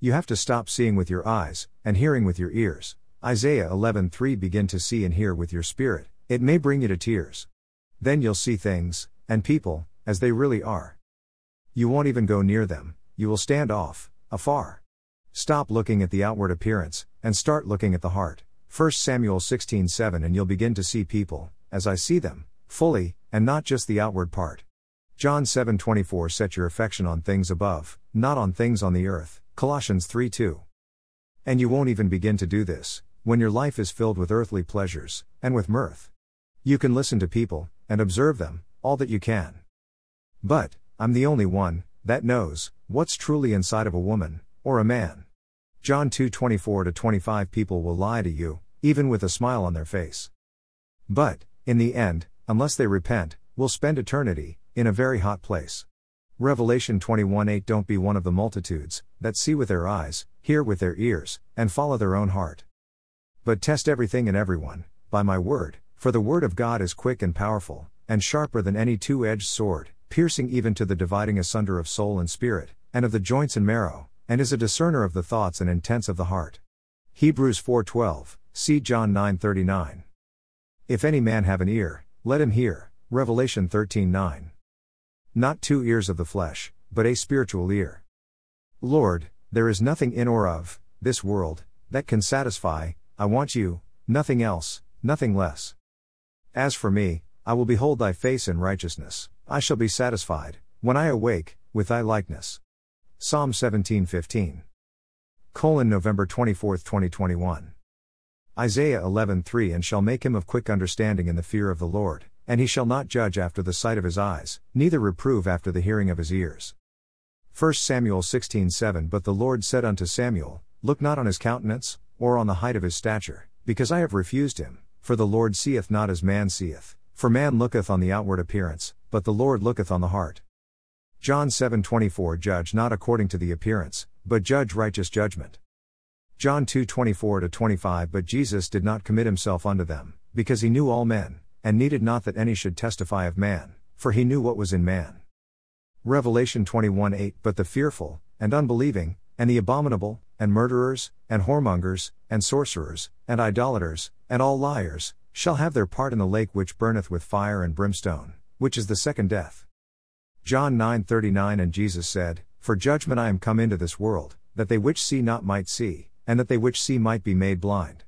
You have to stop seeing with your eyes, and hearing with your ears. Isaiah 11:3 Begin to see and hear with your spirit, it may bring you to tears. Then you'll see things, and people, as they really are. You won't even go near them, you will stand off, afar. Stop looking at the outward appearance, and start looking at the heart. 1 Samuel 16:7 And you'll begin to see people, as I see them, fully, and not just the outward part. John 7:24 Set your affection on things above, not on things on the earth. Colossians 3:2. And you won't even begin to do this when your life is filled with earthly pleasures and with mirth. You can listen to people and observe them all that you can. But I'm the only one that knows what's truly inside of a woman or a man. John 2:24 25 People will lie to you even with a smile on their face. But in the end, unless they repent, will spend eternity in a very hot place. Revelation 21:8 Don't be one of the multitudes that see with their eyes, hear with their ears, and follow their own heart. But test everything and everyone, by my word, for the word of God is quick and powerful, and sharper than any two edged sword, piercing even to the dividing asunder of soul and spirit, and of the joints and marrow, and is a discerner of the thoughts and intents of the heart. Hebrews 4:12, see John 9:39. If any man have an ear, let him hear. Revelation 13:9. Not two ears of the flesh, but a spiritual ear. Lord, there is nothing in or of this world that can satisfy. I want you, nothing else, nothing less. As for me, I will behold thy face in righteousness. I shall be satisfied when I awake with thy likeness. Psalm 17:15. Colon November 24, 2021. Isaiah 11:3 And shall make him of quick understanding in the fear of the Lord, and he shall not judge after the sight of his eyes, neither reprove after the hearing of his ears. 1 Samuel 16:7 But the Lord said unto Samuel, Look not on his countenance, or on the height of his stature, because I have refused him, for the Lord seeth not as man seeth, for man looketh on the outward appearance, but the Lord looketh on the heart. John 7:24 Judge not according to the appearance, but judge righteous judgment. John 2:24 25 But Jesus did not commit himself unto them, because he knew all men, and needed not that any should testify of man, for he knew what was in man. Revelation 21:8 But the fearful, and unbelieving, and the abominable, and murderers, and whoremongers, and sorcerers, and idolaters, and all liars, shall have their part in the lake which burneth with fire and brimstone, which is the second death. John 9:39 And Jesus said, For judgment I am come into this world, that they which see not might see, and that they which see might be made blind.